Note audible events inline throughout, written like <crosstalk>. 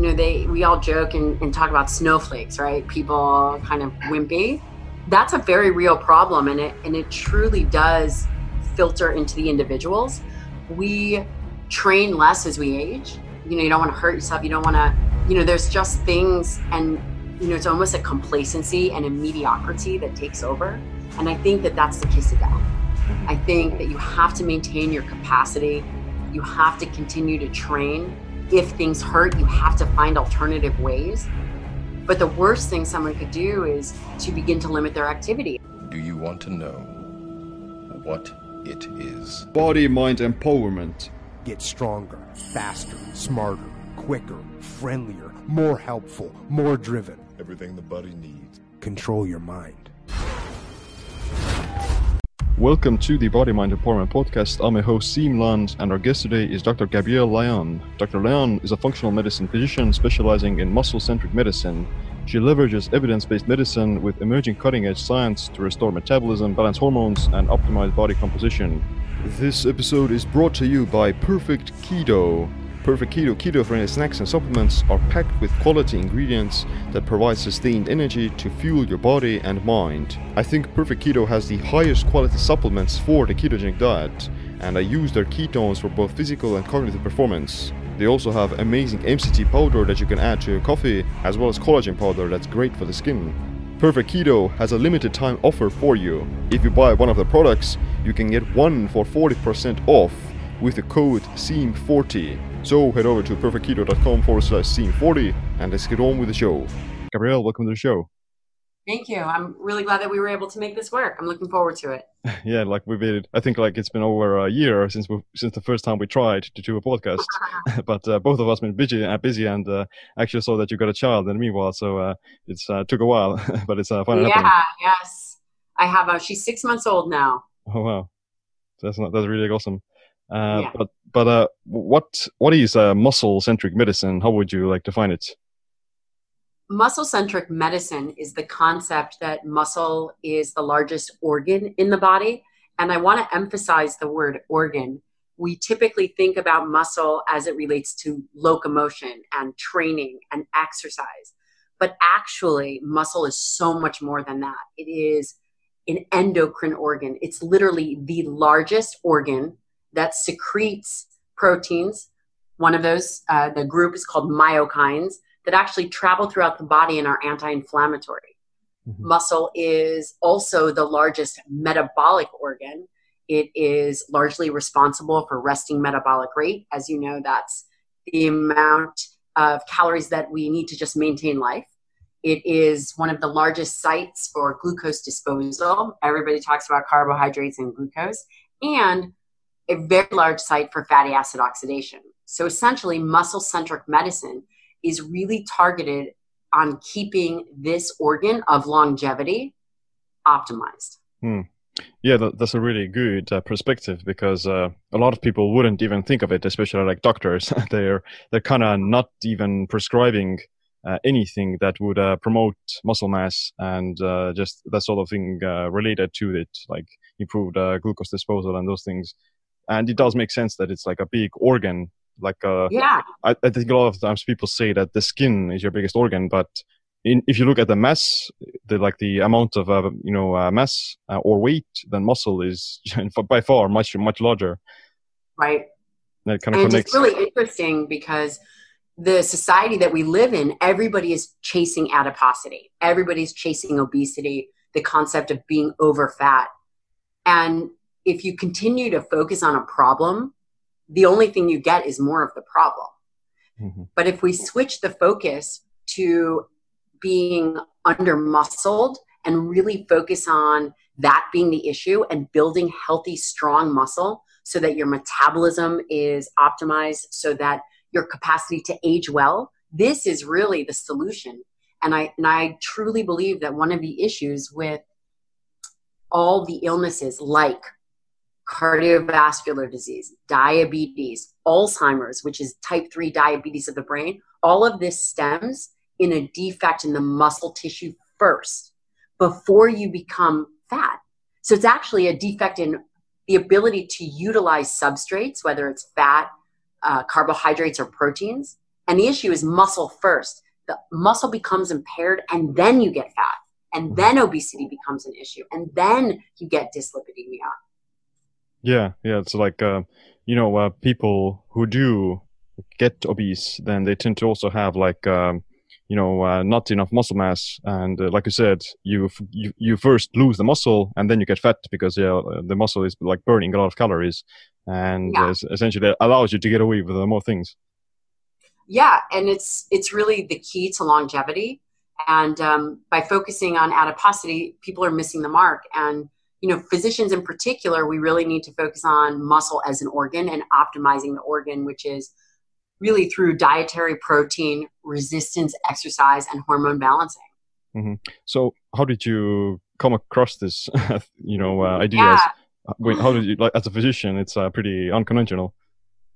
you know, they we all joke and, and talk about snowflakes, right? People kind of wimpy. That's a very real problem, and it and it truly does filter into the individuals. We train less as we age. You know, you don't want to hurt yourself. You don't want to, you know, there's just things, and you know, it's almost a complacency and a mediocrity that takes over. And I think that that's the kiss of death. Mm-hmm. I think that you have to maintain your capacity. You have to continue to train. If things hurt, you have to find alternative ways. But the worst thing someone could do is to begin to limit their activity. Do you want to know what it is? Body mind empowerment. Get stronger, faster, smarter, quicker, friendlier, more helpful, more driven. Everything the body needs. Control your mind. Welcome to the Body Mind Empowerment Podcast. I'm your host, Siim Land, and our guest today is Dr. Gabrielle Lyon. Dr. Lyon is a functional medicine physician specializing in muscle centric medicine. She leverages evidence based medicine with emerging cutting edge science to restore metabolism, balance hormones, and optimize body composition. This episode is brought to you by Perfect Keto. Perfect Keto keto friendly snacks and supplements are packed with quality ingredients that provide sustained energy to fuel your body and mind. I think Perfect Keto has the highest quality supplements for the ketogenic diet, and I use their ketones for both physical and cognitive performance. They also have amazing MCT powder that you can add to your coffee, as well as collagen powder that's great for the skin. Perfect Keto has a limited time offer for you. If you buy one of the products, you can get one for 40% off with the code SEAM40. So head over to perfectketo.com forward slash SEAM40 and let's get on with the show. Gabrielle, welcome to the show. Thank you. I'm really glad that we were able to make this work. I'm looking forward to it. <laughs> yeah, like we've been, I think like it's been over a year since we since the first time we tried to do a podcast. <laughs> <laughs> but uh, both of us been busy, uh, busy, and uh, actually saw that you got a child in the meanwhile. So uh, it's uh, took a while, but it's uh, finally yeah, happening. yes. I have a. She's six months old now. Oh wow, that's not that's really awesome. Uh, Yeah. But but uh, what what is uh, muscle centric medicine? How would you like to define it? Muscle centric medicine is the concept that muscle is the largest organ in the body. And I want to emphasize the word organ. We typically think about muscle as it relates to locomotion and training and exercise. But actually, muscle is so much more than that. It is an endocrine organ. It's literally the largest organ that secretes proteins. One of those, uh, the group is called myokines, that actually travel throughout the body and are anti inflammatory. Mhm. Muscle is also the largest metabolic organ. It is largely responsible for resting metabolic rate. As you know, that's the amount of calories that we need to just maintain life. It is one of the largest sites for glucose disposal. Everybody talks about carbohydrates and glucose, and a very large site for fatty acid oxidation. So essentially, muscle centric medicine is really targeted on keeping this organ of longevity optimized. Yeah, that, that's a really good uh, perspective because uh, a lot of people wouldn't even think of it, especially like doctors. <laughs> they're they're kind of not even prescribing uh, anything that would uh, promote muscle mass and uh, just that sort of thing uh, related to it, like improved uh, glucose disposal and those things. And it does make sense that it's like a big organ. Like uh, Yeah, I, I think a lot of times people say that the skin is your biggest organ, but in, if you look at the mass, the like the amount of uh, you know uh, mass uh, or weight, then muscle is <laughs> by far much much larger. right. That kind of and connects. it's really interesting because the society that we live in, everybody is chasing adiposity. Everybody's chasing obesity, the concept of being over fat. And if you continue to focus on a problem, the only thing you get is more of the problem. Mhm. But if we switch the focus to being under muscled and really focus on that being the issue and building healthy, strong muscle so that your metabolism is optimized, so that your capacity to age well, this is really the solution. And I, and I truly believe that one of the issues with all the illnesses like cardiovascular disease, diabetes, Alzheimer's, which is type 3 diabetes of the brain, all of this stems in a defect in the muscle tissue first before you become fat. So it's actually a defect in the ability to utilize substrates, whether it's fat, uh, carbohydrates, or proteins, And the issue is muscle first. The muscle becomes impaired, and then you get fat, and then obesity becomes an issue, and then you get dyslipidemia. Yeah, yeah. It's like uh, you know, uh, people who do get obese, then they tend to also have like um, you know uh, not enough muscle mass, and uh, like you said, you, f- you you first lose the muscle, and then you get fat because yeah, the muscle is like burning a lot of calories, and Yeah. uh, essentially it allows you to get away with uh, more things. yeah and it's it's really the key to longevity and um, by focusing on adiposity people are missing the mark and you know physicians in particular we really need to focus on muscle as an organ and optimizing the organ which is really through dietary protein resistance exercise and hormone balancing So, how did you come across this, <laughs> you know, uh, ideas? yeah how did you like as a physician? It's uh, pretty unconventional.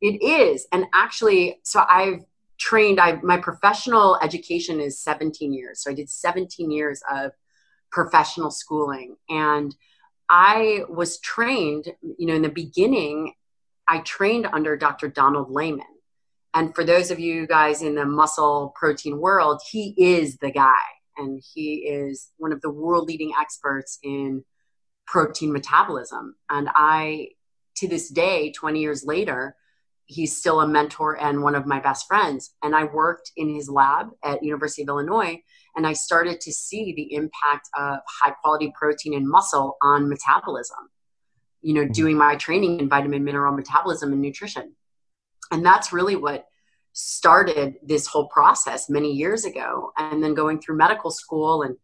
It is. And actually, so I've trained, I my professional education is 17 years. So I did 17 years of professional schooling. And I was trained, you know, in the beginning, I trained under Dr. Donald Layman. And for those of you guys in the muscle protein world, he is the guy. And he is one of the world leading experts in protein metabolism. And I, to this day, 20 years later, he's still a mentor and one of my best friends and i worked in his lab at university of illinois and i started to see the impact of high quality protein and muscle on metabolism you know Mhm. doing my training in vitamin mineral metabolism and nutrition and that's really what started this whole process many years ago and then going through medical school and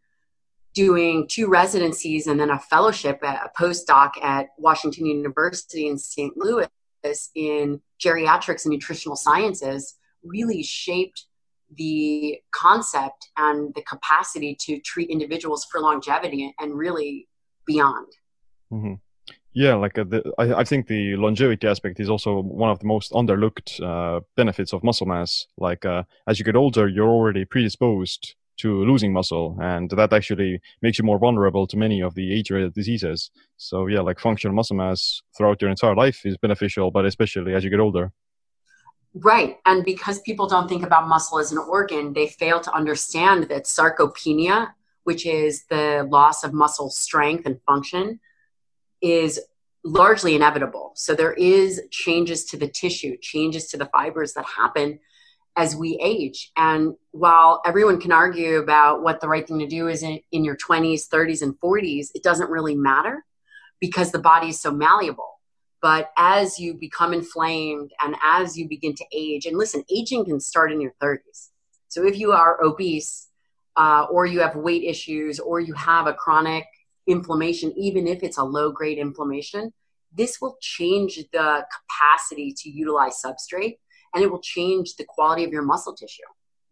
doing two residencies and then a fellowship at a postdoc at washington university in st louis in geriatrics and nutritional sciences really shaped the concept and the capacity to treat individuals for longevity and really beyond. hmm Yeah, like uh, the, I, I think the longevity aspect is also one of the most underlooked uh, benefits of muscle mass. Like uh, as you get older, you're already predisposed to losing muscle, and that actually makes you more vulnerable to many of the age-related diseases. So yeah, like functional muscle mass throughout your entire life is beneficial, but especially as you get older. Right. And because people don't think about muscle as an organ, they fail to understand that sarcopenia, which is the loss of muscle strength and function, is largely inevitable. So there is changes to the tissue, changes to the fibers that happen as we age. And while everyone can argue about what the right thing to do is in, in your 20s, 30s, and 40s, it doesn't really matter because the body is so malleable. But as you become inflamed and as you begin to age, and listen, aging can start in your 30s. So if you are obese uh, or you have weight issues or you have a chronic inflammation, even if it's a low grade inflammation, this will change the capacity to utilize substrate and it will change the quality of your muscle tissue.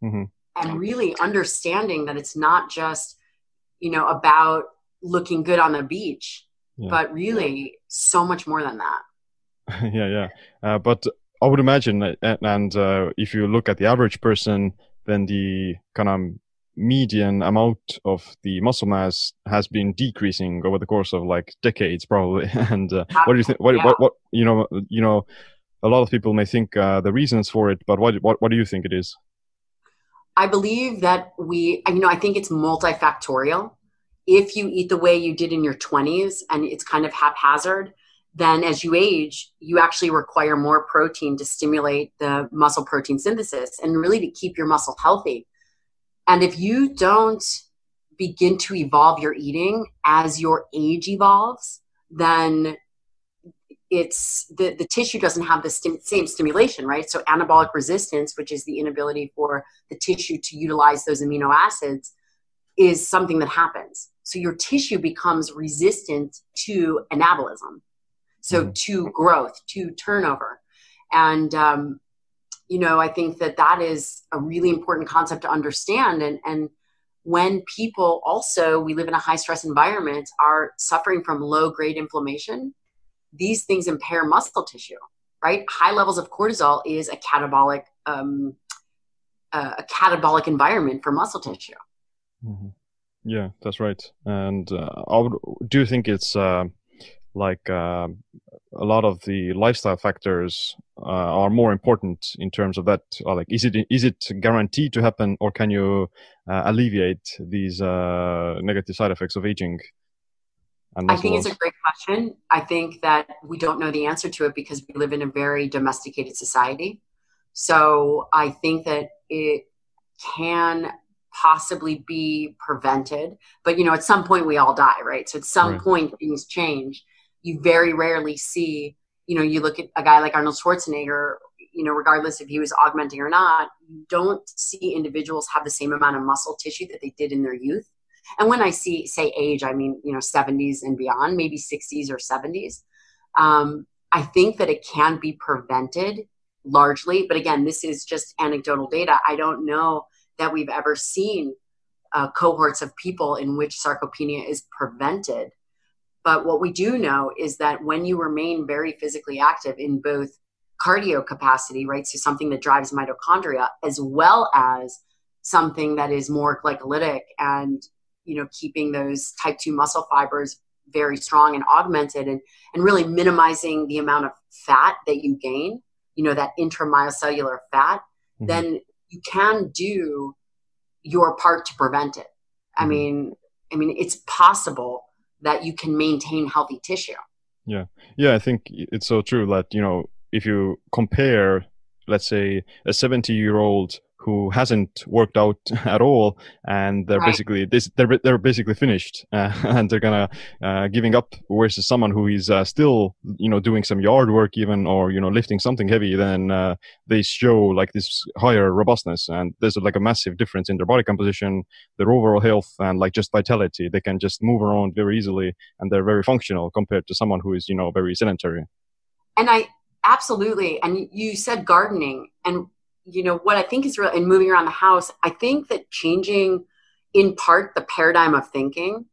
hmm And really understanding that it's not just, you know, about looking good on the beach, Yeah. but really so much more than that. <laughs> yeah, yeah. Uh, but I would imagine, and, and uh, if you look at the average person, then the kind of median amount of the muscle mass has been decreasing over the course of like decades, probably. <laughs> and uh, what do you think? What, Yeah. what, what, you know, you know, a lot of people may think uh, the reasons for it, but what, what, what do you think it is? I believe that we, you know, I think it's multifactorial. If you eat the way you did in your 20s and it's kind of haphazard, then as you age, you actually require more protein to stimulate the muscle protein synthesis and really to keep your muscle healthy. And if you don't begin to evolve your eating as your age evolves, then it's the, the tissue doesn't have the stim- same stimulation, right? So anabolic resistance, which is the inability for the tissue to utilize those amino acids, is something that happens. So your tissue becomes resistant to anabolism, so Mhm. to growth, to turnover, and um, you know I think that that is a really important concept to understand. And and when people also we live in a high stress environment are suffering from low grade inflammation, these things impair muscle tissue. Right, high levels of cortisol is a catabolic um, uh, a catabolic environment for muscle tissue. Hmm Yeah, that's right. And uh, I would, do think it's uh, like uh, a lot of the lifestyle factors uh, are more important in terms of that. Like, is it is it guaranteed to happen, or can you uh, alleviate these uh, negative side effects of aging? I think it's a great question. I think that we don't know the answer to it because we live in a very domesticated society. So I think that it can possibly be prevented. But you know, at some point we all die, right? So at some right. point things change. You very rarely see, you know, you look at a guy like Arnold Schwarzenegger, you know, regardless if he was augmenting or not, you don't see individuals have the same amount of muscle tissue that they did in their youth. And when I see say age, I mean, you know, 70s and beyond, maybe 60s or 70s. Um, I think that it can be prevented largely, but again, this is just anecdotal data. I don't know that we've ever seen uh, cohorts of people in which sarcopenia is prevented. But what we do know is that when you remain very physically active in both cardio capacity, right, so something that drives mitochondria, as well as something that is more glycolytic and you know keeping those type 2 muscle fibers very strong and augmented and, and really minimizing the amount of fat that you gain you know that intramyocellular fat mm-hmm. then you can do your part to prevent it. I mm-hmm. mean, I mean, it's possible that you can maintain healthy tissue. Yeah, yeah, I think it's so true that you know if you compare, let's say, a seventy-year-old who hasn't worked out <laughs> at all and they're right. basically they're, they're basically finished uh, <laughs> and they're gonna uh, giving up versus someone who is uh, still you know doing some yard work even or you know lifting something heavy then uh, they show like this higher robustness and there's like a massive difference in their body composition their overall health and like just vitality. They can just move around very easily and they're very functional compared to someone who is you know very sedentary. And i absolutely. And you said gardening and you know what i think is real and moving around the house i think that changing in part the paradigm of thinking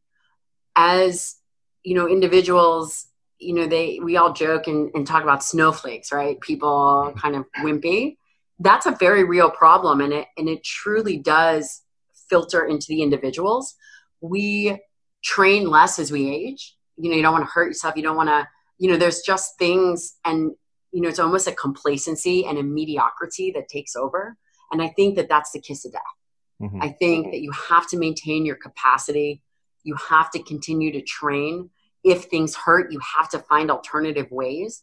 as you know individuals you know they we all joke and, and talk about snowflakes right? People kind of wimpy. That's a very real problem and it and it truly does filter into the individuals. We train less as we age. You know you don't want to hurt yourself. You don't want to you know there's just things and you know, it's almost a complacency and a mediocrity that takes over. And I think that that's the kiss of death. Mm-hmm. I think that you have to maintain your capacity. You have to continue to train. If things hurt, you have to find alternative ways.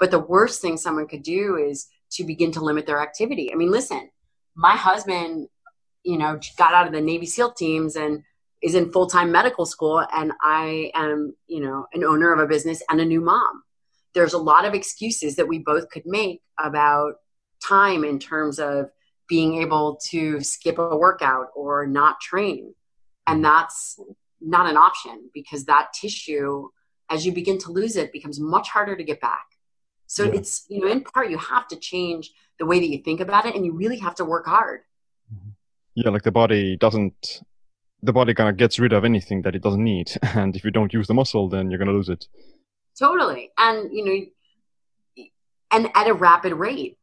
But the worst thing someone could do is to begin to limit their activity. I mean, listen, my husband, you know, got out of the Navy SEAL teams and is in full time medical school. And I am, you know, an owner of a business and a new mom there's a lot of excuses that we both could make about time in terms of being able to skip a workout or not train. And that's not an option because that tissue, as you begin to lose it, becomes much harder to get back. So yeah. it's, you know, in part, you have to change the way that you think about it and you really have to work hard. Mm-hmm. Yeah, like the body doesn't, the body kind of gets rid of anything that it doesn't need. <laughs> And if you don't use the muscle, then you're going to lose it. Totally. And, you know, and at a rapid rate.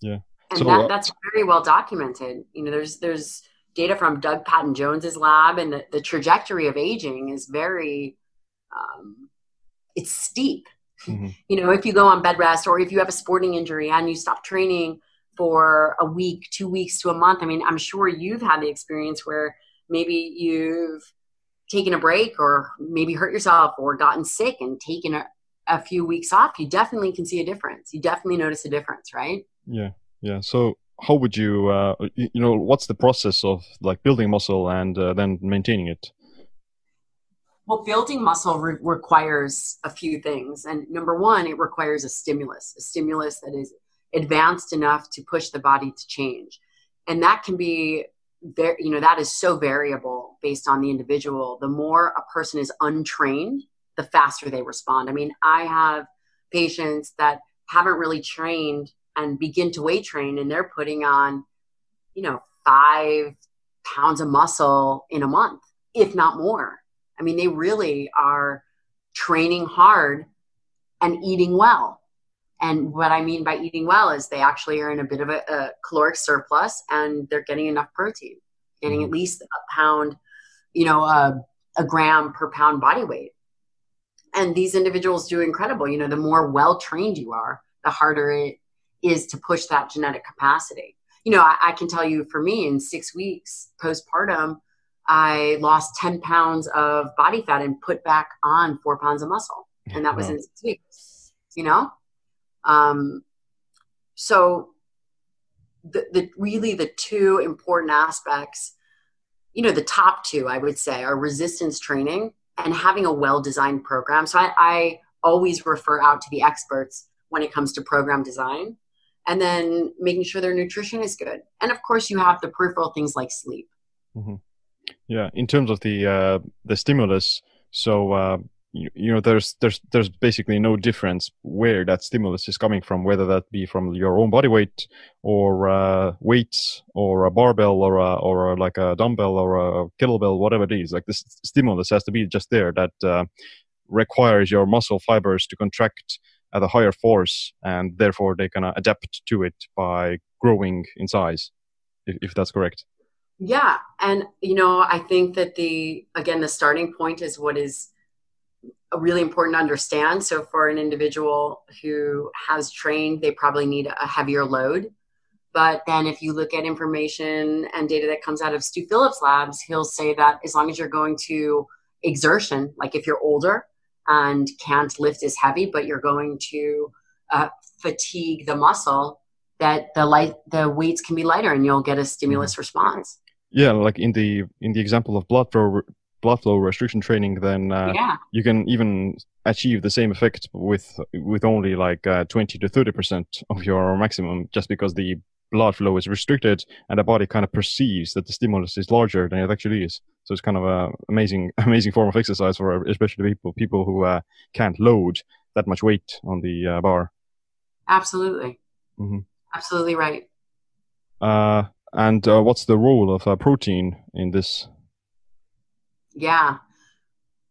Yeah. And so, that, that's very well documented. You know, there's, there's data from Doug Paddon-Jones's lab and the, the trajectory of aging is very, um, it's steep. Mm-hmm. <laughs> You know, if you go on bed rest or if you have a sporting injury and you stop training for a week, two weeks to a month, I mean, I'm sure you've had the experience where maybe you've taken a break or maybe hurt yourself or gotten sick and taken a, a few weeks off, you definitely can see a difference. You definitely notice a difference, right? Yeah. Yeah. So how would you, uh, you know, what's the process of like building muscle and uh, then maintaining it? Well, building muscle re- requires a few things. And number one, it requires a stimulus, a stimulus that is advanced enough to push the body to change. And that can be there you know that is so variable based on the individual the more a person is untrained the faster they respond. I mean i have patients that haven't really trained and begin to weight train and they're putting on you know five pounds of muscle in a month if not more. I mean they really are training hard and eating well. And what I mean by eating well is they actually are in a bit of a, a caloric surplus and they're getting enough protein, getting at mm-hmm. least a pound, you know, a, a gram per pound body weight. and these individuals do incredible. You know, the more well trained you are, the harder it is to push that genetic capacity. You know, I, I can tell you for me in six weeks postpartum, I lost 10 pounds of body fat and put back on four pounds of muscle. And that was in six weeks, you know? Um, so the, the really the two important aspects, you know, the top two, I would say, are resistance training and having a well-designed program. So I, I always refer out to the experts when it comes to program design and then making sure their nutrition is good. And of course you have the peripheral things like sleep. Mm-hmm. Yeah, in terms of the uh, the stimulus, so uh, you, know there's there's there's basically no difference where that stimulus is coming from, whether that be from your own body weight or uh, weights or a barbell or a, or a, like a dumbbell or a kettlebell, whatever it is. Like this stimulus has to be just there that uh, requires your muscle fibers to contract at a higher force, and therefore they can adapt to it by growing in size, if, if that's correct. Yeah. And, you know, I think that the, again, the starting point is what is really important to understand. So for an individual who has trained, they probably need a heavier load. But then if you look at information and data that comes out of Stu Phillips labs, he'll say that as long as you're going to exertion, like if you're older and can't lift as heavy, but you're going to uh, fatigue the muscle, that the light the weights can be lighter and you'll get a stimulus mm-hmm. response yeah like in the in the example of blood flow blood flow restriction training then uh, yeah. you can even achieve the same effect with with only like uh, 20 to 30 percent of your maximum just because the blood flow is restricted and the body kind of perceives that the stimulus is larger than it actually is so it's kind of a amazing <laughs> amazing form of exercise for especially people people who uh, can't load that much weight on the uh, bar absolutely mm-hmm. absolutely right uh and uh, what's the role of uh, protein in this? Yeah,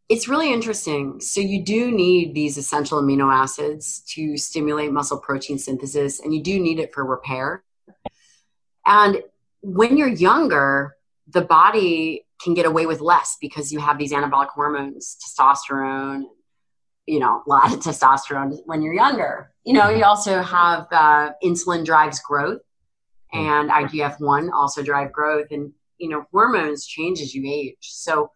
it's really interesting. So, you do need these essential amino acids to stimulate muscle protein synthesis, and you do need it for repair. And when you're younger, the body can get away with less because you have these anabolic hormones, testosterone, you know, a lot of testosterone when you're younger. You know, you also have uh, insulin drives growth and IGF-1 also drive growth and you know hormones change as you age so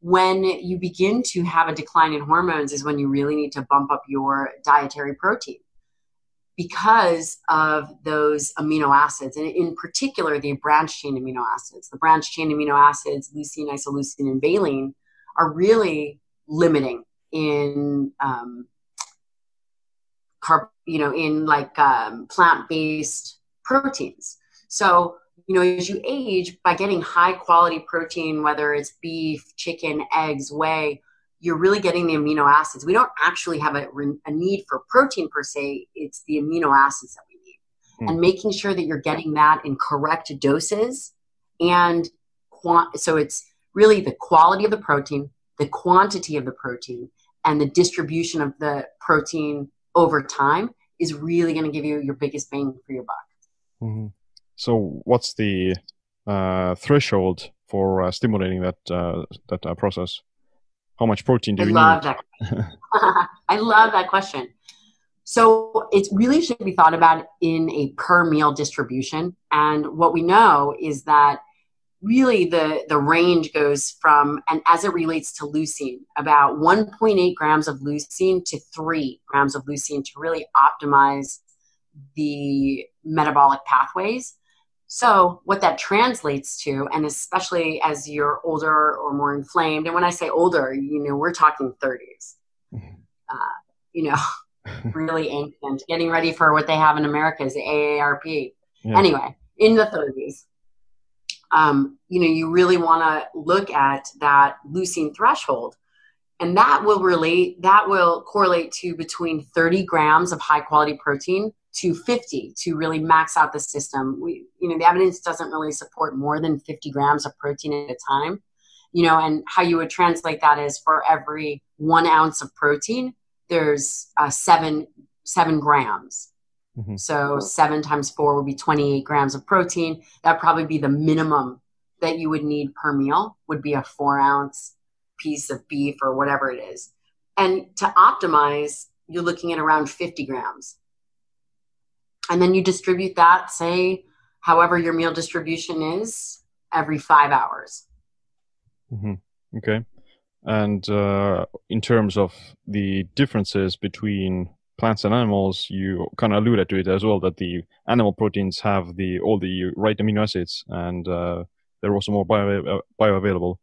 when you begin to have a decline in hormones is when you really need to bump up your dietary protein because of those amino acids and in particular the branched chain amino acids the branched chain amino acids leucine isoleucine and valine are really limiting in um, carb you know in like um, plant-based proteins. So, you know, as you age, by getting high quality protein, whether it's beef, chicken, eggs, whey, you're really getting the amino acids. We don't actually have a, a need for protein per se, it's the amino acids that we need. Mm. And making sure that you're getting that in correct doses and quant- so it's really the quality of the protein, the quantity of the protein, and the distribution of the protein over time is really going to give you your biggest bang for your buck. Mm-hmm. So, what's the uh, threshold for uh, stimulating that uh, that uh, process? How much protein do I you love need? That. <laughs> <laughs> I love that question. So it really should be thought about in a per meal distribution. And what we know is that really the, the range goes from, and as it relates to leucine, about 1.8 grams of leucine to 3 grams of leucine to really optimize the metabolic pathways. So, what that translates to, and especially as you're older or more inflamed, and when I say older, you know, we're talking 30s, mm-hmm. uh, you know, <laughs> really ancient, getting ready for what they have in America is the AARP. Yeah. Anyway, in the 30s, um, you know, you really want to look at that leucine threshold. And that will relate, that will correlate to between 30 grams of high quality protein to 50 to really max out the system. We, you know, the evidence doesn't really support more than 50 grams of protein at a time. You know, and how you would translate that is for every one ounce of protein, there's uh, seven seven grams. Mm-hmm. So seven times four would be 28 grams of protein. That'd probably be the minimum that you would need per meal. Would be a four ounce piece of beef or whatever it is. And to optimize, you're looking at around 50 grams. And then you distribute that, say, however your meal distribution is, every five hours. Mm-hmm. Okay. And uh, in terms of the differences between plants and animals, you kind of alluded to it as well that the animal proteins have the all the right amino acids and uh, they're also more bio, uh, bioavailable.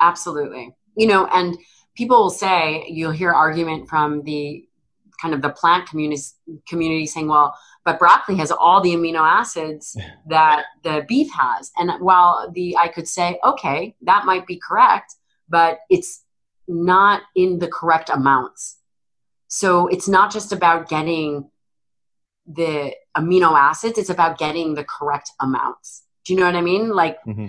Absolutely. You know, and people will say you'll hear argument from the kind of the plant community community saying, well, but broccoli has all the amino acids that the beef has. And while the I could say, okay, that might be correct, but it's not in the correct amounts. So it's not just about getting the amino acids, it's about getting the correct amounts. Do you know what I mean? Like, mm-hmm.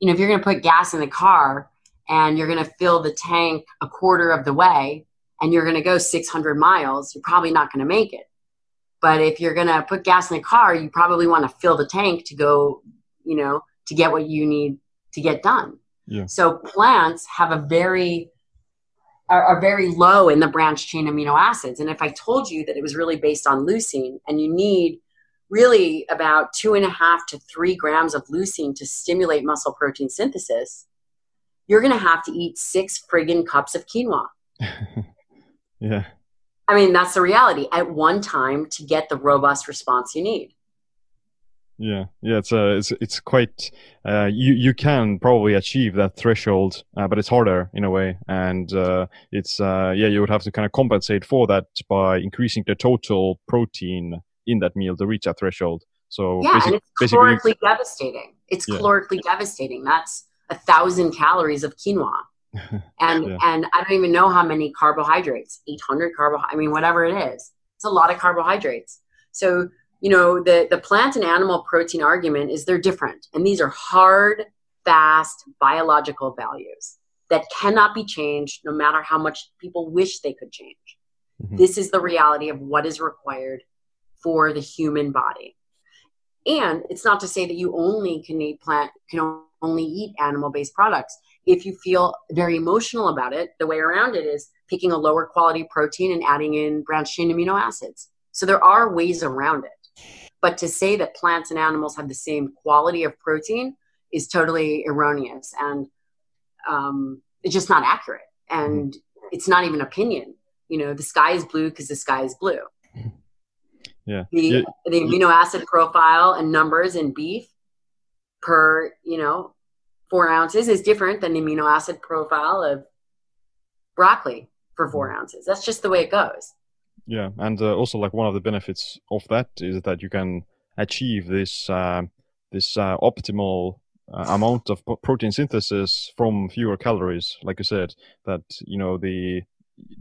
you know, if you're going to put gas in the car and you're going to fill the tank a quarter of the way and you're going to go 600 miles, you're probably not going to make it. But if you're going to put gas in the car, you probably want to fill the tank to go, you know, to get what you need to get done. Yeah. So plants have a very are, are, very low in the branch chain amino acids. And if I told you that it was really based on leucine and you need really about two and a half to three grams of leucine to stimulate muscle protein synthesis, you're going to have to eat six friggin' cups of quinoa. <laughs> yeah. I mean, that's the reality at one time to get the robust response you need. Yeah, yeah, it's uh, it's it's quite. Uh, you you can probably achieve that threshold, uh, but it's harder in a way, and uh, it's uh, yeah, you would have to kind of compensate for that by increasing the total protein in that meal to reach that threshold. So yeah, and it's calorically devastating. It's yeah. calorically devastating. That's a thousand calories of quinoa, <laughs> and yeah. and I don't even know how many carbohydrates. Eight hundred carbohydrates. I mean, whatever it is, it's a lot of carbohydrates. So you know the the plant and animal protein argument is they're different and these are hard fast biological values that cannot be changed no matter how much people wish they could change mm-hmm. this is the reality of what is required for the human body and it's not to say that you only can eat plant can only eat animal based products if you feel very emotional about it the way around it is picking a lower quality protein and adding in branched chain amino acids so there are ways around it but to say that plants and animals have the same quality of protein is totally erroneous and um, it's just not accurate. And it's not even opinion. You know, the sky is blue because the sky is blue. <laughs> Yeah. The, yeah. the amino acid profile and numbers in beef per, you know, four ounces is different than the amino acid profile of broccoli for four mm-hmm. ounces. That's just the way it goes. Yeah, and uh, also like one of the benefits of that is that you can achieve this uh, this uh, optimal uh, amount of protein synthesis from fewer calories. Like you said, that you know the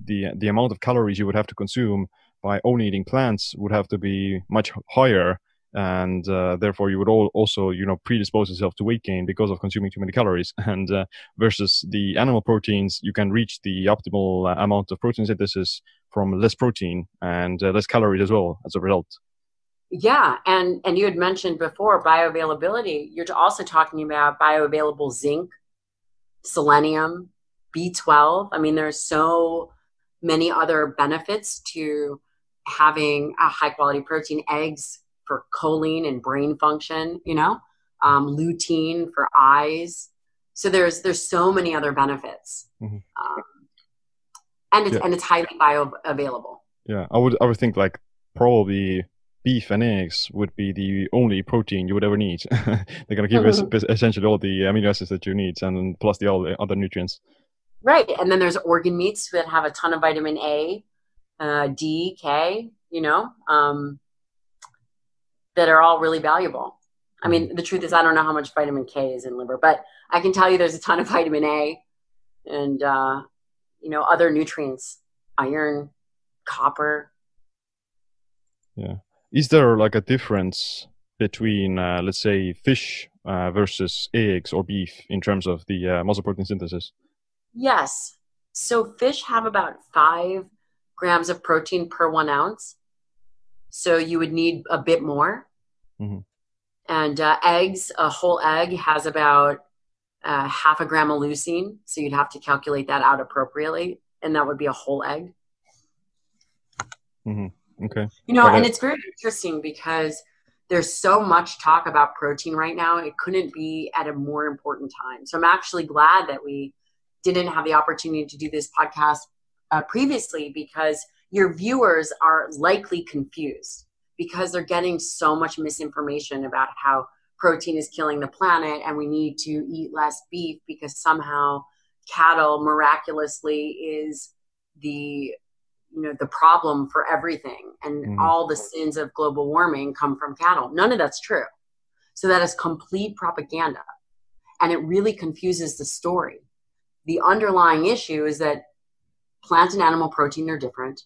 the the amount of calories you would have to consume by only eating plants would have to be much higher and uh, therefore you would all also you know predispose yourself to weight gain because of consuming too many calories. <laughs> And uh, versus the animal proteins you can reach the optimal uh, amount of protein synthesis from less protein and uh, less calories as well as a result. Yeah and and you had mentioned before bioavailability. You're also talking about bioavailable zinc selenium b12 i mean there's so many other benefits to having a high quality protein. Eggs for choline and brain function, you know, um, lutein for eyes. So there's there's so many other benefits, mm-hmm. um, and it's yeah. and it's highly bioavailable. Yeah, I would I would think like probably beef and eggs would be the only protein you would ever need. <laughs> They're gonna give us essentially all the amino acids that you need, and plus the all the other nutrients. Right, and then there's organ meats that have a ton of vitamin A, uh, D, K. You know, um, that are all really valuable. I mean, mm-hmm. the truth is, I don't know how much vitamin K is in liver, but I can tell you there's a ton of <laughs> vitamin A and, uh, you know, other nutrients, iron, copper. Yeah. Is there like a difference between, uh, let's say, fish uh, versus eggs or beef in terms of the uh, muscle protein synthesis? Yes. So fish have about five grams of protein per one ounce so you would need a bit more. Mm-hmm. And uh, eggs, a whole egg has about uh, half a gram of leucine, so you'd have to calculate that out appropriately. and that would be a whole egg. Okay. You know, and it's very interesting because there's so much talk about protein right now. It couldn't be at a more important time. So I'm actually glad that we didn't have the opportunity to do this podcast uh, previously because your viewers are likely confused because they're getting so much misinformation about how protein is killing the planet and we need to eat less beef because somehow cattle miraculously is the you know the problem for everything. And Mhm. all the sins of global warming come from cattle. None of that's true. So that is complete propaganda. And it really confuses the story. The underlying issue is that plant and animal protein are different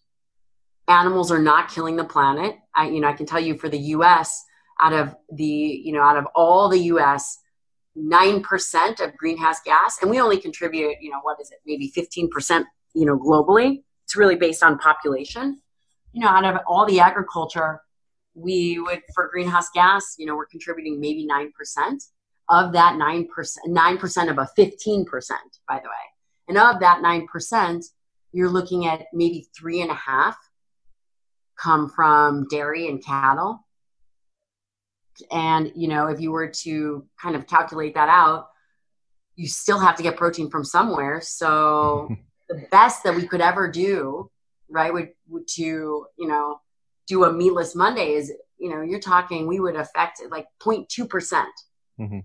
animals are not killing the planet. I, you know i can tell you for the us out of the you know out of all the us 9% of greenhouse gas and we only contribute you know what is it maybe 15% you know globally. It's really based on population. You know out of all the agriculture we would for greenhouse gas you know we're contributing maybe 9% of that 9% 9% of a 15% by the way. And of that 9% you're looking at maybe three and a half come from dairy and cattle. And you know if you were to kind of calculate that out you still have to get protein from somewhere. So <laughs> the best that we could ever do right would, would to you know do a meatless monday is you know you're talking we would affect like 0.2 percent. Mm-hmm.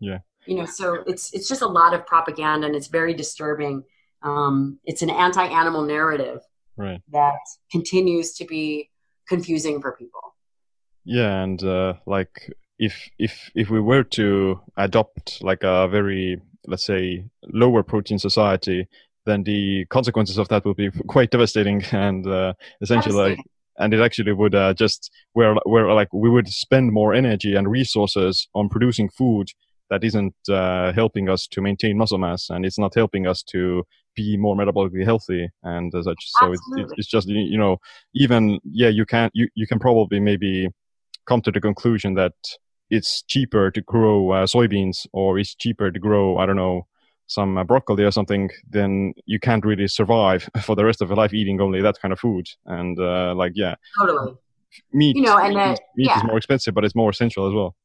Yeah. you know so it's it's just a lot of propaganda and it's very disturbing. Um, it's an anti-animal narrative Right. that continues to be confusing for people Yeah, and uh, like if if if we were to adopt like a very let's say lower protein society, then the consequences of that would be <laughs> quite devastating, <laughs> and uh, essentially, Devastating. and it actually would uh, just where where like we would spend more energy and resources on producing food that isn't uh, helping us to maintain muscle mass, and it's not helping us to be more metabolically healthy and as such. So it's, it's just you know even yeah you can you you can probably maybe come to the conclusion that it's cheaper to grow uh, soybeans or it's cheaper to grow i don't know some uh, broccoli or something then you can't really survive <laughs> for the rest of your life eating only that kind of food and uh, like yeah totally meat You know, and meat, that- meat is more expensive but it's more essential as well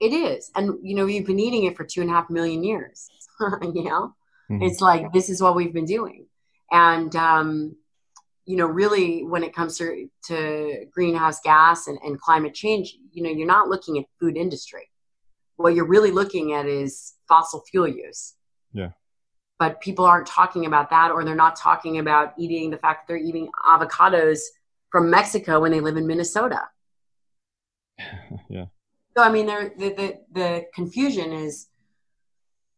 It is. And, you know, you've been eating it for two and a half million years. <laughs> you know, Mhm. it's like, this is what we've been doing. And, um, you know, really, when it comes to, to greenhouse gas and, and climate change, you know, you're not looking at food industry. What you're really looking at is fossil fuel use. Yeah. But people aren't talking about that, or they're not talking about eating the fact that they're eating avocados from Mexico when they live in Minnesota. <laughs> yeah So I mean, there the, the the confusion is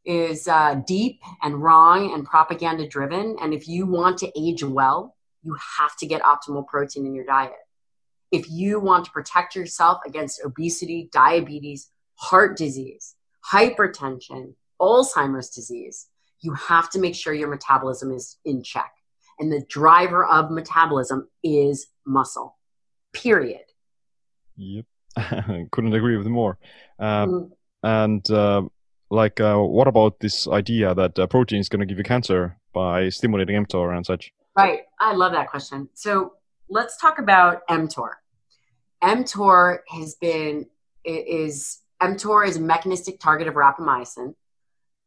is uh, deep and wrong and propaganda driven. And if you want to age well, you have to get optimal protein in your diet. If you want to protect yourself against obesity, diabetes, heart disease, hypertension, Alzheimer's disease, you have to make sure your metabolism is in check. And the driver of metabolism is muscle. Period. yep <laughs> couldn't agree with more um, Mm. and uh, like uh, what about this idea that uh, protein is going to give you cancer by stimulating mTOR and such Right. I love that question. So let's talk about mTOR. mTOR has been is mTOR is a mechanistic target of rapamycin,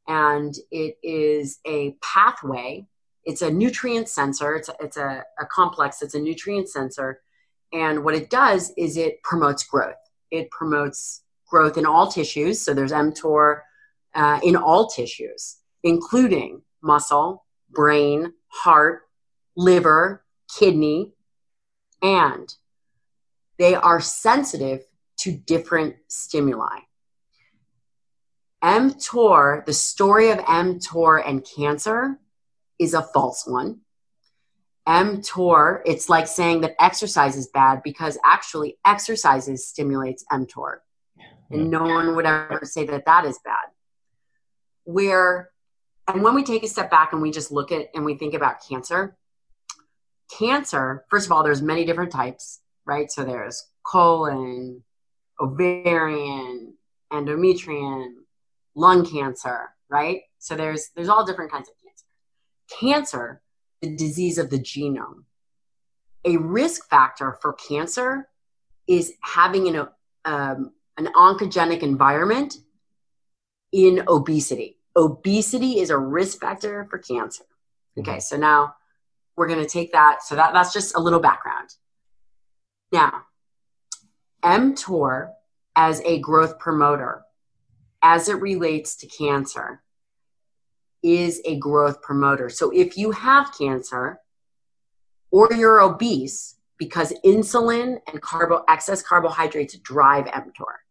and it is a pathway. It's a nutrient sensor. It's a, it's a, a complex. It's a nutrient sensor, and what it does is it promotes growth. It promotes growth in all tissues. So there's mTOR uh, in all tissues, including muscle, brain, heart, liver, kidney, and they are sensitive to different stimuli. mTOR, the story of mTOR and cancer is a false one. mTOR, it's like saying that exercise is bad because actually exercise stimulates mTOR. And no one would ever say that that is bad. Where, and when we take a step back and we just look at and we think about cancer, cancer, first of all, there's many different types, right? So there's colon, ovarian, endometrium, lung cancer, right? So there's there's all different kinds of cancer. cancer, the disease of the genome. A risk factor for cancer is having an, um, an oncogenic environment in obesity. Obesity is a risk factor for cancer. Okay, so now we're going to take that. So that, that's just a little background. Now, mTOR as a growth promoter, as it relates to cancer, is a growth promoter. So if you have cancer or you're obese, because insulin and carbo excess carbohydrates drive mTOR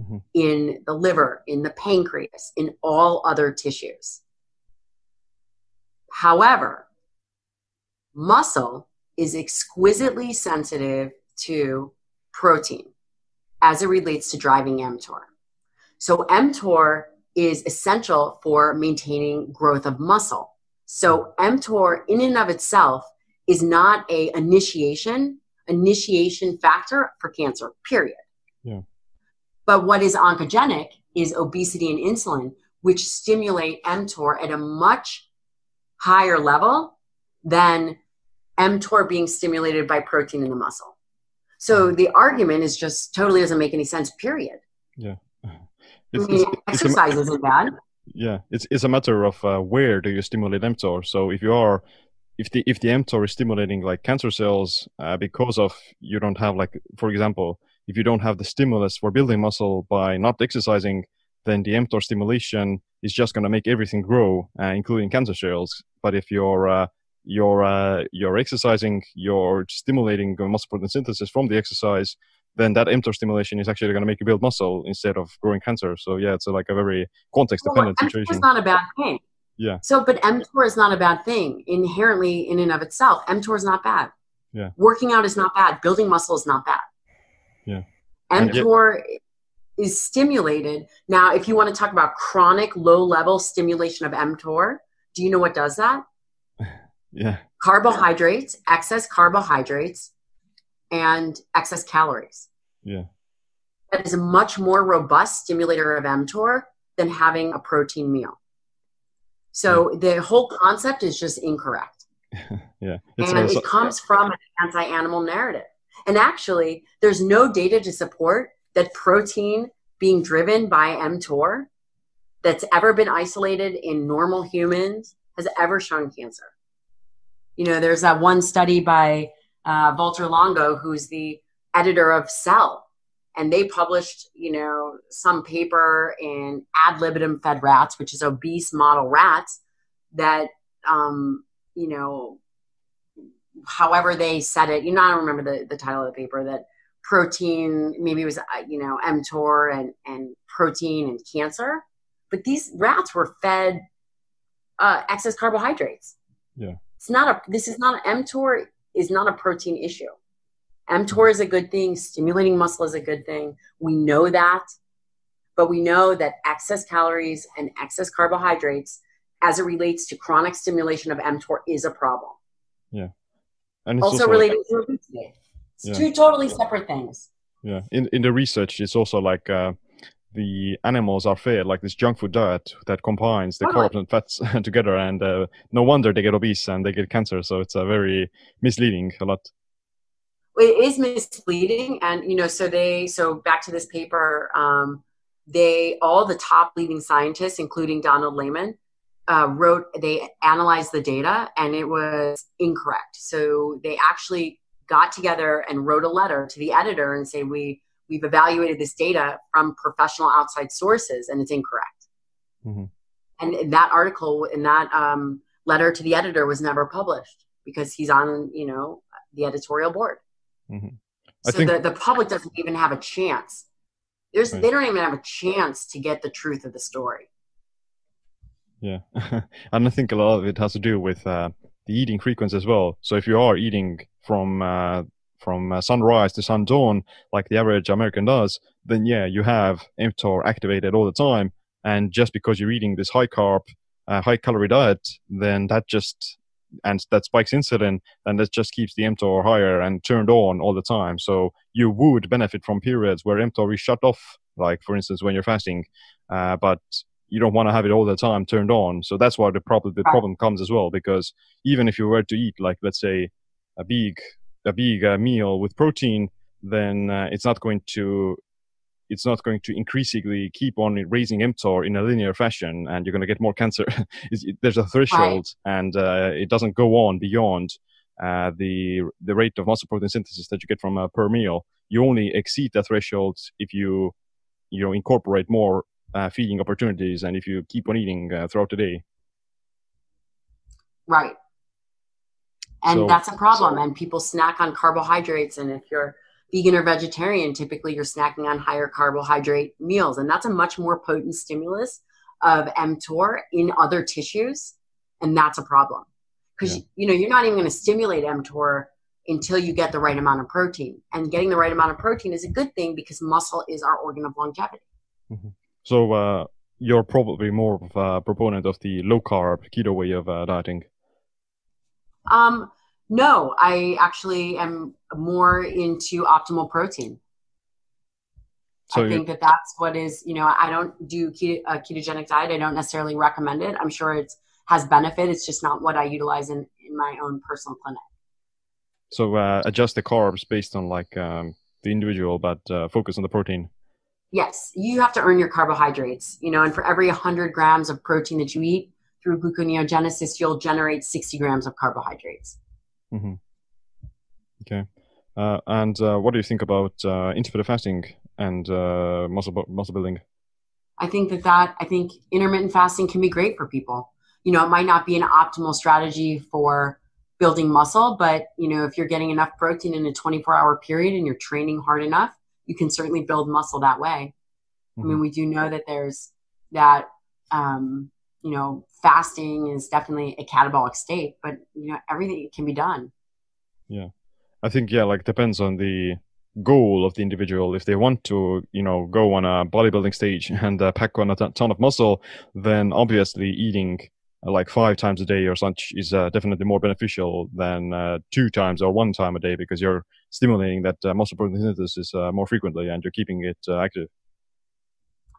mm-hmm. in the liver, in the pancreas, in all other tissues. However, muscle is exquisitely sensitive to protein as it relates to driving mTOR. So mTOR is essential for maintaining growth of muscle. So mTOR in and of itself is not a initiation initiation factor for cancer period. Yeah. But what is oncogenic is obesity and insulin which stimulate mTOR at a much higher level than mTOR being stimulated by protein in the muscle. So the argument is just totally doesn't make any sense, period. Yeah. It's, <laughs> I mean, it's, exercise it's a, isn't bad. Yeah, it's, it's a matter of uh, where do you stimulate mTOR. So if you are, if the if the mTOR is stimulating like cancer cells uh, because of you don't have like, for example, if you don't have the stimulus for building muscle by not exercising, then the mTOR stimulation is just going to make everything grow, uh, including cancer cells. But if you're uh, you're uh, you're exercising, you're stimulating muscle protein synthesis from the exercise, then that mTOR stimulation is actually going to make you build muscle instead of growing cancer. So yeah, it's a, like a very context dependent well, situation. It's not a bad thing. Yeah. So, but mTOR is not a bad thing inherently in and of itself. mTOR is not bad. Yeah. Working out is not bad. Building muscle is not bad. Yeah. mTOR is stimulated. Now, if you want to talk about chronic low level stimulation of mTOR, do you know what does that? <sighs> yeah. Carbohydrates, excess carbohydrates, and excess calories. Yeah. That is a much more robust stimulator of mTOR than having a protein meal. So yeah. the whole concept is just incorrect. <laughs> yeah. It's and also- it comes from an anti animal narrative. And actually, there's no data to support that protein being driven by mTOR that's ever been isolated in normal humans has ever shown cancer. You know, there's that one study by uh, Valter Longo, who's the editor of Cell, and they published, you know, some paper in ad libitum fed rats, which is obese model rats, that, um, you know, however they said it, you know, I don't remember the, the title of the paper, that protein, maybe it was, uh, you know, mTOR and, and protein and cancer, but these rats were fed uh, excess carbohydrates. Yeah. It's not a, this is not, mTOR is not a protein issue. mTOR is a good thing. Stimulating muscle is a good thing. We know that. But we know that excess calories and excess carbohydrates, as it relates to chronic stimulation of mTOR, is a problem. Yeah. And also, also related like, to obesity. It's yeah. two totally separate things. Yeah. In, in the research, it's also like uh, the animals are fed like this junk food diet that combines the carbs and fats <laughs> together, and uh, no wonder they get obese and they get cancer. So it's a very misleading a lot. It is misleading, and you know, so they so back to this paper, um, they all the top leading scientists, including Donald Layman, uh, wrote they analyzed the data, and it was incorrect. So they actually got together and wrote a letter to the editor and say we we've evaluated this data from professional outside sources and it's incorrect. Mm-hmm. And that article in that um, letter to the editor was never published because he's on, you know, the editorial board. Mm-hmm. so think- the, the public doesn't even have a chance. There's, right. They don't even have a chance to get the truth of the story. Yeah. <laughs> and I think a lot of it has to do with uh, the eating frequency as well. So if you are eating from uh, from uh, sunrise to sundown, like the average American does, then yeah, you have mTOR activated all the time. And just because you're eating this high carb, uh, high calorie diet, then that just and that spikes insulin, and that just keeps the mTOR higher and turned on all the time. So you would benefit from periods where mTOR is shut off, like for instance when you're fasting. Uh, but you don't want to have it all the time turned on. So that's why the problem the problem comes as well. Because even if you were to eat like let's say a big a big uh, meal with protein, then uh, it's not going to it's not going to increasingly keep on raising mTOR in a linear fashion, and you're going to get more cancer. <laughs> It- There's a threshold, and uh, it doesn't go on beyond uh, the the rate of muscle protein synthesis that you get from uh, per meal. You only exceed that threshold if you you know incorporate more uh, feeding opportunities and if you keep on eating uh, throughout the day. Right. And So- that's a problem. And people snack on carbohydrates. And if you're vegan or vegetarian, typically you're snacking on higher carbohydrate meals. And that's a much more potent stimulus of mTOR in other tissues. And that's a problem. Because, Yeah. you know, you're not even going to stimulate mTOR until you get the right amount of protein. And getting the right amount of protein is a good thing because muscle is our organ of longevity. So uh, you're probably more of a proponent of the low carb keto way of uh, dieting. Um, no, I actually am more into optimal protein. So I think that that's what is, you know, I don't do keto, a ketogenic diet. I don't necessarily recommend it. I'm sure it has benefit. It's just not what I utilize in, in my own personal clinic. So uh, adjust the carbs based on like um, the individual, but uh, focus on the protein. Yes, you have to earn your carbohydrates, you know, and for every 100 grams of protein that you eat through gluconeogenesis, you'll generate 60 grams of carbohydrates. hmm Okay. Uh, and uh, what do you think about uh, intermittent fasting and uh, muscle bu- muscle building? I think that that I think intermittent fasting can be great for people. You know, it might not be an optimal strategy for building muscle, but you know, if you're getting enough protein in a 24-hour period and you're training hard enough, you can certainly build muscle that way. I mean, we do know that there's that um, you know, fasting is definitely a catabolic state, but you know, everything can be done. Yeah. I think yeah, like depends on the goal of the individual. If they want to, you know, go on a bodybuilding stage <laughs> and uh, pack on a ton ton of muscle, then obviously eating uh, like five times a day or such is uh, definitely more beneficial than uh, two times or one time a day because you're stimulating that uh, muscle protein synthesis uh, more frequently and you're keeping it uh, active.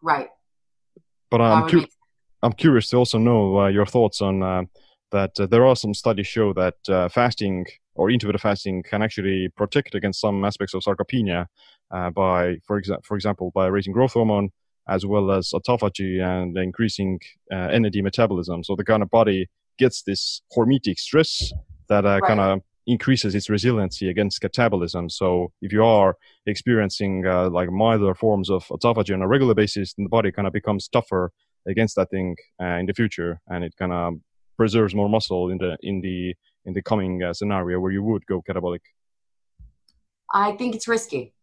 Right. But I'm cu- I'm curious to also know uh, your thoughts on uh, that. Uh, there are some studies show that uh, fasting or intermittent fasting can actually protect against some aspects of sarcopenia uh, by, for, exa- for example, by raising growth hormone as well as autophagy and increasing uh, NAD metabolism. So the kind of body gets this hormetic stress that uh, Right. kind of increases its resiliency against catabolism. So if you are experiencing uh, like milder forms of autophagy on a regular basis, then the body kind of becomes tougher against that thing uh, in the future, and it kind of preserves more muscle in the in the in the coming uh, scenario where you would go catabolic. I think it's risky.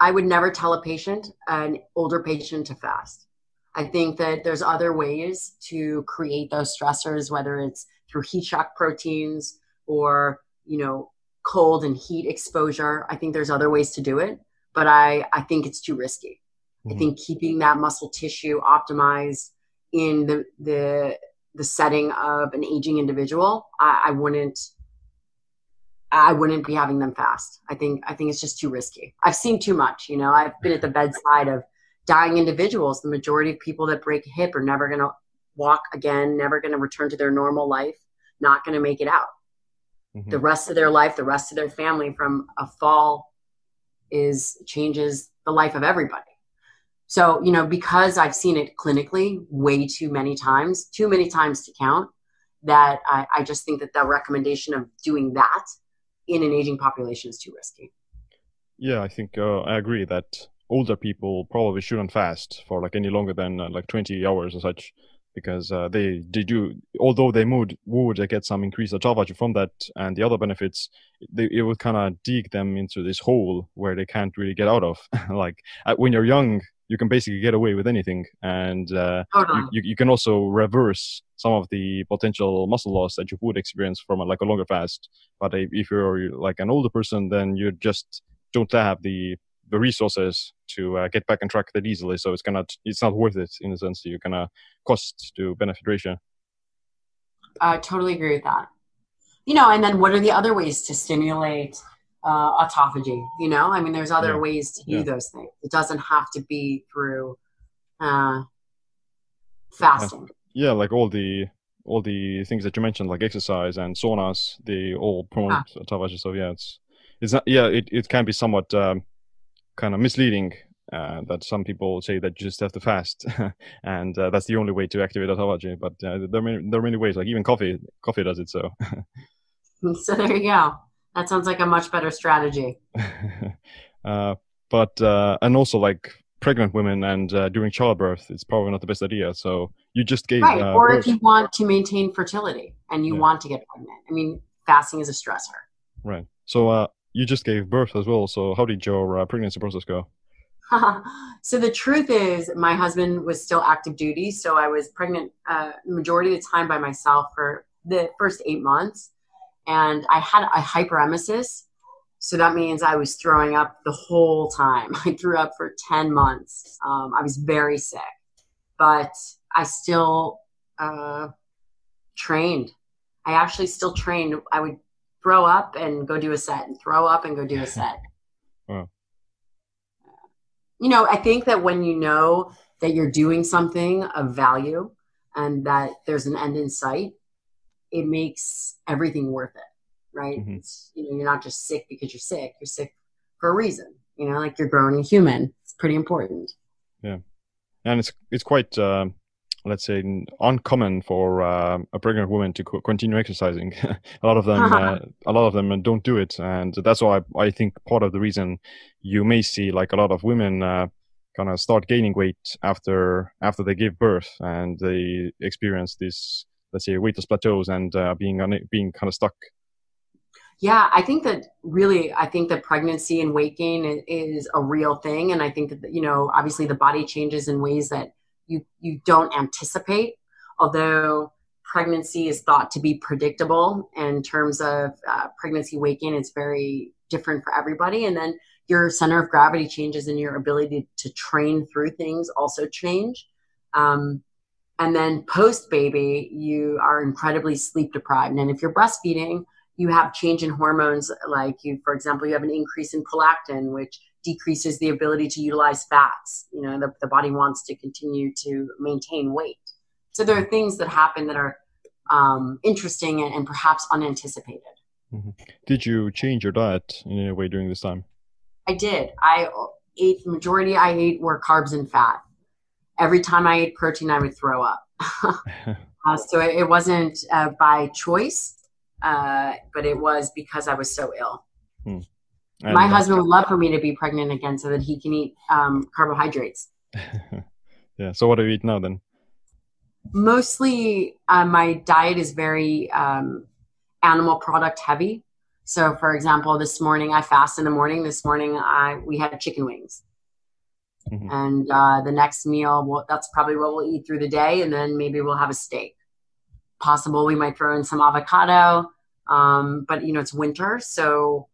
I would never tell a patient, an older patient, to fast. I think that there's other ways to create those stressors, whether it's through heat shock proteins or, you know, cold and heat exposure. I think there's other ways to do it, but I, I think it's too risky. I Mhm. think keeping that muscle tissue optimized in the, the, the setting of an aging individual, I, I wouldn't I wouldn't be having them fast. I think I think it's just too risky. I've seen too much. You know, I've been at the bedside of dying individuals. The majority of people that break a hip are never going to walk again, never going to return to their normal life, not going to make it out. Mhm. The rest of their life, the rest of their family from a fall is changes the life of everybody. So, you know, because I've seen it clinically way too many times, too many times to count, that I, I just think that the recommendation of doing that in an aging population is too risky. Yeah, I think uh, I agree that older people probably shouldn't fast for like any longer than uh, like 20 hours or such because uh, they they do although they would would get some increased autophagy from that and the other benefits they, it would kind of dig them into this hole where they can't really get out of. <laughs> Like when you're young you can basically get away with anything and uh, you, you, you can also reverse some of the potential muscle loss that you would experience from a, like a longer fast. But if, if you're like an older person then you just don't have the the resources to uh, get back on track that easily so it's gonna it's not worth it in a sense you're gonna cost to benefit ratio I totally agree with that. You know, and then what are the other ways to stimulate uh, autophagy? You know, I mean, there's other Yeah. ways to do Yeah. those things. It doesn't have to be through, uh, fasting. Yeah, like all the all the things that you mentioned, like exercise and saunas, they all promote Ah. autophagy. So yeah, it's it's not. Yeah, it, it can be somewhat um, kind of misleading. Uh, that some people say that you just have to fast, <laughs> and uh, that's the only way to activate autophagy. But uh, there are many, there are many ways. Like even coffee, coffee does it. So <laughs> So there you go. That sounds like a much better strategy. <laughs> uh, but uh, and also like pregnant women and uh, during childbirth, it's probably not the best idea. So you just gave Right. or birth. if you want to maintain fertility and you Yeah. want to get pregnant. I mean, fasting is a stressor. right. So uh, you just gave birth as well. So how did your uh, pregnancy process go? <laughs> so the truth is, my husband was still active duty, so I was pregnant uh, majority of the time by myself for the first eight months, and I had a hyperemesis. So that means I was throwing up the whole time. <laughs> I threw up for ten months. Um, I was very sick, but I still uh, trained. I actually still trained. I would throw up and go do a set, and throw up and go do a <laughs> set you know, I think that when you know that you're doing something of value and that there's an end in sight, it makes everything worth it, right? Mhm. It's, you know, you're not just sick because you're sick. You're sick for a reason. You know, like you're growing a human. It's pretty important. Yeah, and it's it's quite uh, let's say uncommon for uh, a pregnant woman to co- continue exercising. <laughs> a lot of them uh, <laughs> a lot of them don't do it, and that's why I, I think part of the reason you may see like a lot of women uh, kind of start gaining weight after after they give birth and they experience this let's say weightless plateaus and uh, being un- being kind of stuck. Yeah, I think that really, I think that pregnancy and weight gain is a real thing, and I think that you know, obviously, the body changes in ways that you you don't anticipate. Although pregnancy is thought to be predictable in terms of uh, pregnancy gain, it's very different for everybody, and then your center of gravity changes, and your ability to train through things also change. Um, and then post baby, you are incredibly sleep deprived, and if you're breastfeeding you have change in hormones like you for example you have an increase in prolactin which decreases the ability to utilize fats. You know the, the body wants to continue to maintain weight. So there are things that happen that are um, interesting and, and perhaps unanticipated. Did you change your diet in any way during this time? i did. I ate the majority i ate were carbs and fat. Every time i ate protein i would throw up. <laughs> <laughs> Uh, so it, it wasn't uh, by choice uh, but it was because i was so ill And, my husband would love for me to be pregnant again so that he can eat um, carbohydrates. <laughs> yeah. So what do you eat now then? Mostly, uh, my diet is very um, animal product heavy. So, for example, this morning I fast in the morning. This morning I we had chicken wings, Mhm. and uh, the next meal well, that's probably what we'll eat through the day, and then maybe we'll have a steak. Possible we might throw in some avocado, um, but you know it's winter, so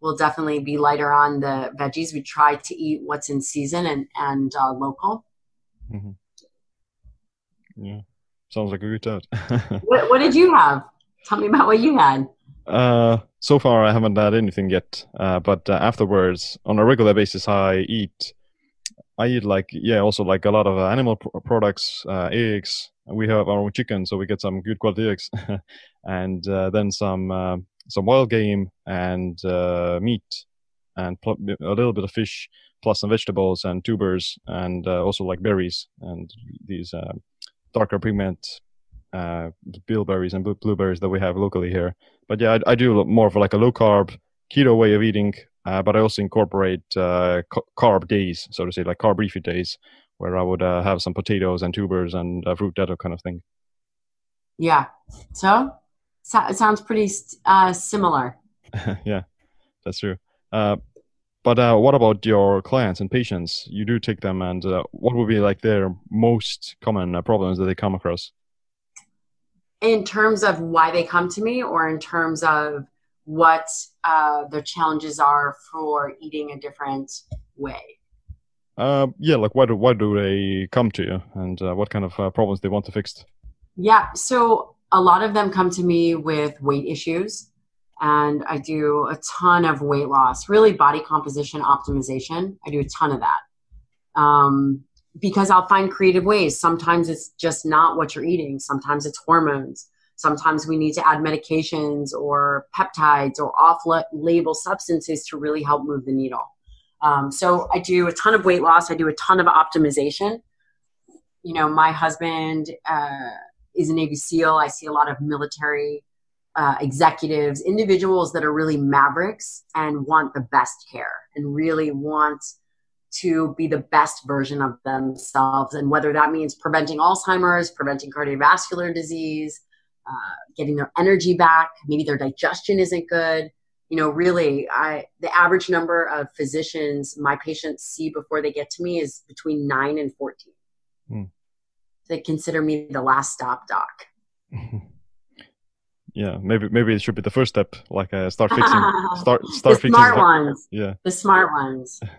we'll definitely be lighter on the veggies. We try to eat what's in season and and uh, local. Yeah. Sounds like a good diet. <laughs> What, what did you have? Tell me about what you had. Uh, so far, I haven't had anything yet. Uh, but uh, afterwards, on a regular basis, I eat. I eat like yeah, also like a lot of uh, animal pr- products, uh, eggs. We have our own chicken, so we get some good quality eggs, <laughs> and uh, then some uh, some wild game and uh, meat, and pl- a little bit of fish, plus some vegetables and tubers, and uh, also like berries and these uh, darker pigment uh, bilberries and blueberries that we have locally here but yeah, I, I do more of like a low carb keto way of eating, uh, but I also incorporate uh, ca- carb days, so to say, like carb refeed days, where I would uh, have some potatoes and tubers and fruit, that kind of thing. Yeah. So, so it sounds pretty uh, similar. <laughs> yeah, that's true. Uh, but uh, what about your clients and patients? You do take them, and uh, what would be like their most common uh, problems that they come across? In terms of why they come to me, or in terms of what uh, their challenges are for eating a different way. Uh, yeah, like why do why do they come to you, and uh, what kind of uh, problems they want to fix? Yeah. So a lot of them come to me with weight issues, and I do a ton of weight loss, really body composition optimization. I do a ton of that. Um, because I'll find creative ways. Sometimes it's just not what you're eating. Sometimes it's hormones. Sometimes we need to add medications or peptides or off-label substances to really help move the needle. Um, so I do a ton of weight loss. I do a ton of optimization. You know, my husband uh, is a Navy SEAL. I see a lot of military uh, executives, individuals that are really mavericks and want the best care and really want to be the best version of themselves. And whether that means preventing Alzheimer's, preventing cardiovascular disease, uh, getting their energy back, maybe their digestion isn't good. You know, really, I the average number of physicians my patients see before they get to me is between nine and fourteen. Hmm. They consider me the last stop doc. <laughs> yeah maybe maybe it should be the first step like uh, start fixing start <laughs> start the fixing smart ones. yeah. The smart ones. <laughs>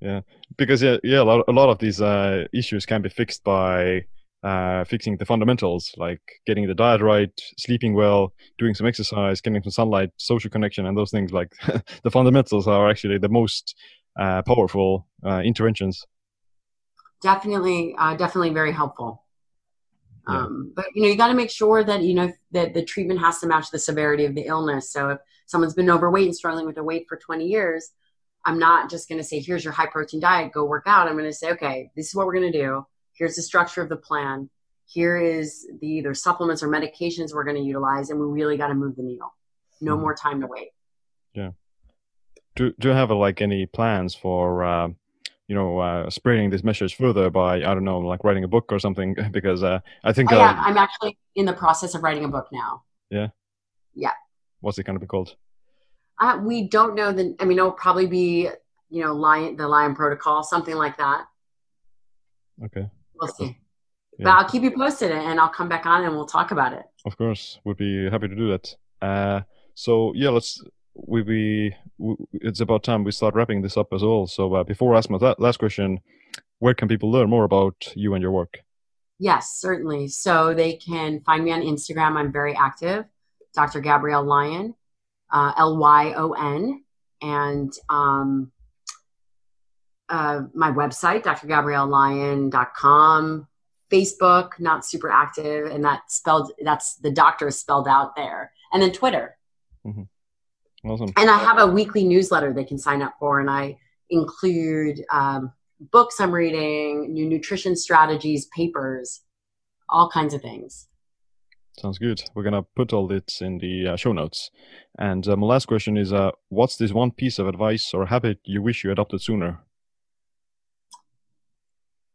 Yeah because yeah yeah a lot, a lot of these uh, issues can be fixed by uh, fixing the fundamentals like getting the diet right sleeping well doing some exercise getting some sunlight social connection and those things like the fundamentals are actually the most uh, powerful uh, interventions definitely uh, definitely very helpful yeah. Um, but you know, you got to make sure that you know that the treatment has to match the severity of the illness. So if someone's been overweight and struggling with their weight for 20 years, I'm not just going to say, "Here's your high protein diet, go work out." I'm going to say, "Okay, this is what we're going to do. Here's the structure of the plan. Here is the either supplements or medications we're going to utilize, and we really got to move the needle. No mm. more time to wait." Yeah. Do Do you have like any plans for? Uh you know uh, spreading this message further by I don't know like writing a book or something <laughs> because uh, I think oh, yeah, uh, I'm actually in the process of writing a book now. Yeah. Yeah. What's it going to be called? Uh, we don't know the. I mean, it'll probably be you know Lyon the Lyon protocol something like that. Okay. We'll see. Yeah. But I'll keep you posted and I'll come back on and we'll talk about it. Of course, We'd be happy to do that. Uh, so yeah, let's we, we, we it's about time we start wrapping this up as well. So uh, before I ask my last question, where can people learn more about you and your work? Yes, certainly. So they can find me on Instagram. I'm very active, Dr. Gabrielle Lyon, uh, L Y O N, and um, uh, my website, drgabriellelyon.com. Facebook, not super active, and that spelled that's the doctor is spelled out there, and then Twitter. Mm-hmm. Awesome. And I have a weekly newsletter they can sign up for, and I include um, books I'm reading, new nutrition strategies, papers, all kinds of things. Sounds good. We're gonna put all this in the uh, show notes. And uh, my last question is: uh, What's this one piece of advice or habit you wish you adopted sooner?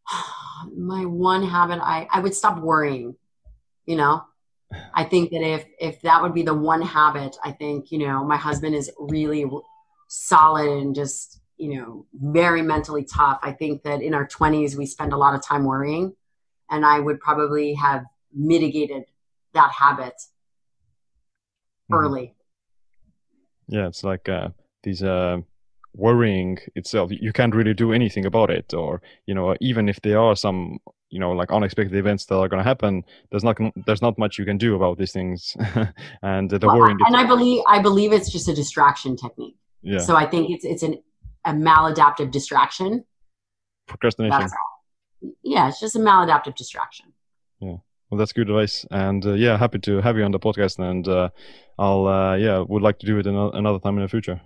<sighs> my one habit, I I would stop worrying. You know, I think that if if that would be the one habit, I think you know my husband is really solid and just you know very mentally tough. I think that in our twenties we spend a lot of time worrying, and I would probably have mitigated that habit mm-hmm. early. Yeah, it's like uh, these uh, worrying itself. You can't really do anything about it, or you know, even if there are some you know like unexpected events that are going to happen there's not there's not much you can do about these things. <laughs> And the well, worrying and i believe i believe it's just a distraction technique. Yeah. So i think it's it's an a maladaptive distraction. Procrastination. Yeah it's just a maladaptive distraction. Yeah. Well that's good advice. And uh, yeah happy to have you on the podcast. And uh, i'll uh, yeah would like to do it another time in the future.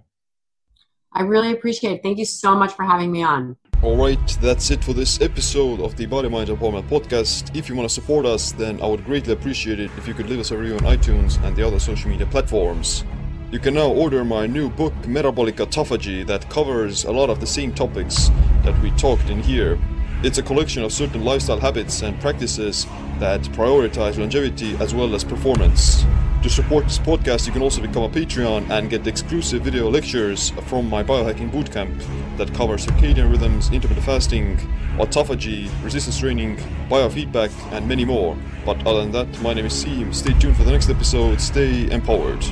I really appreciate it. Thank you so much for having me on Alright, that's it for this episode of the Body Mind Empowerment podcast. If you want to support us, then I would greatly appreciate it if you could leave us a review on iTunes and the other social media platforms. You can now order my new book, Metabolic Autophagy, that covers a lot of the same topics that we talked in here. It's a collection of certain lifestyle habits and practices that prioritize longevity as well as performance. To support this podcast, you can also become a Patreon and get exclusive video lectures from my biohacking bootcamp that covers circadian rhythms, intermittent fasting, autophagy, resistance training, biofeedback, and many more. But other than that, my name is Siim. Stay tuned for the next episode. Stay empowered.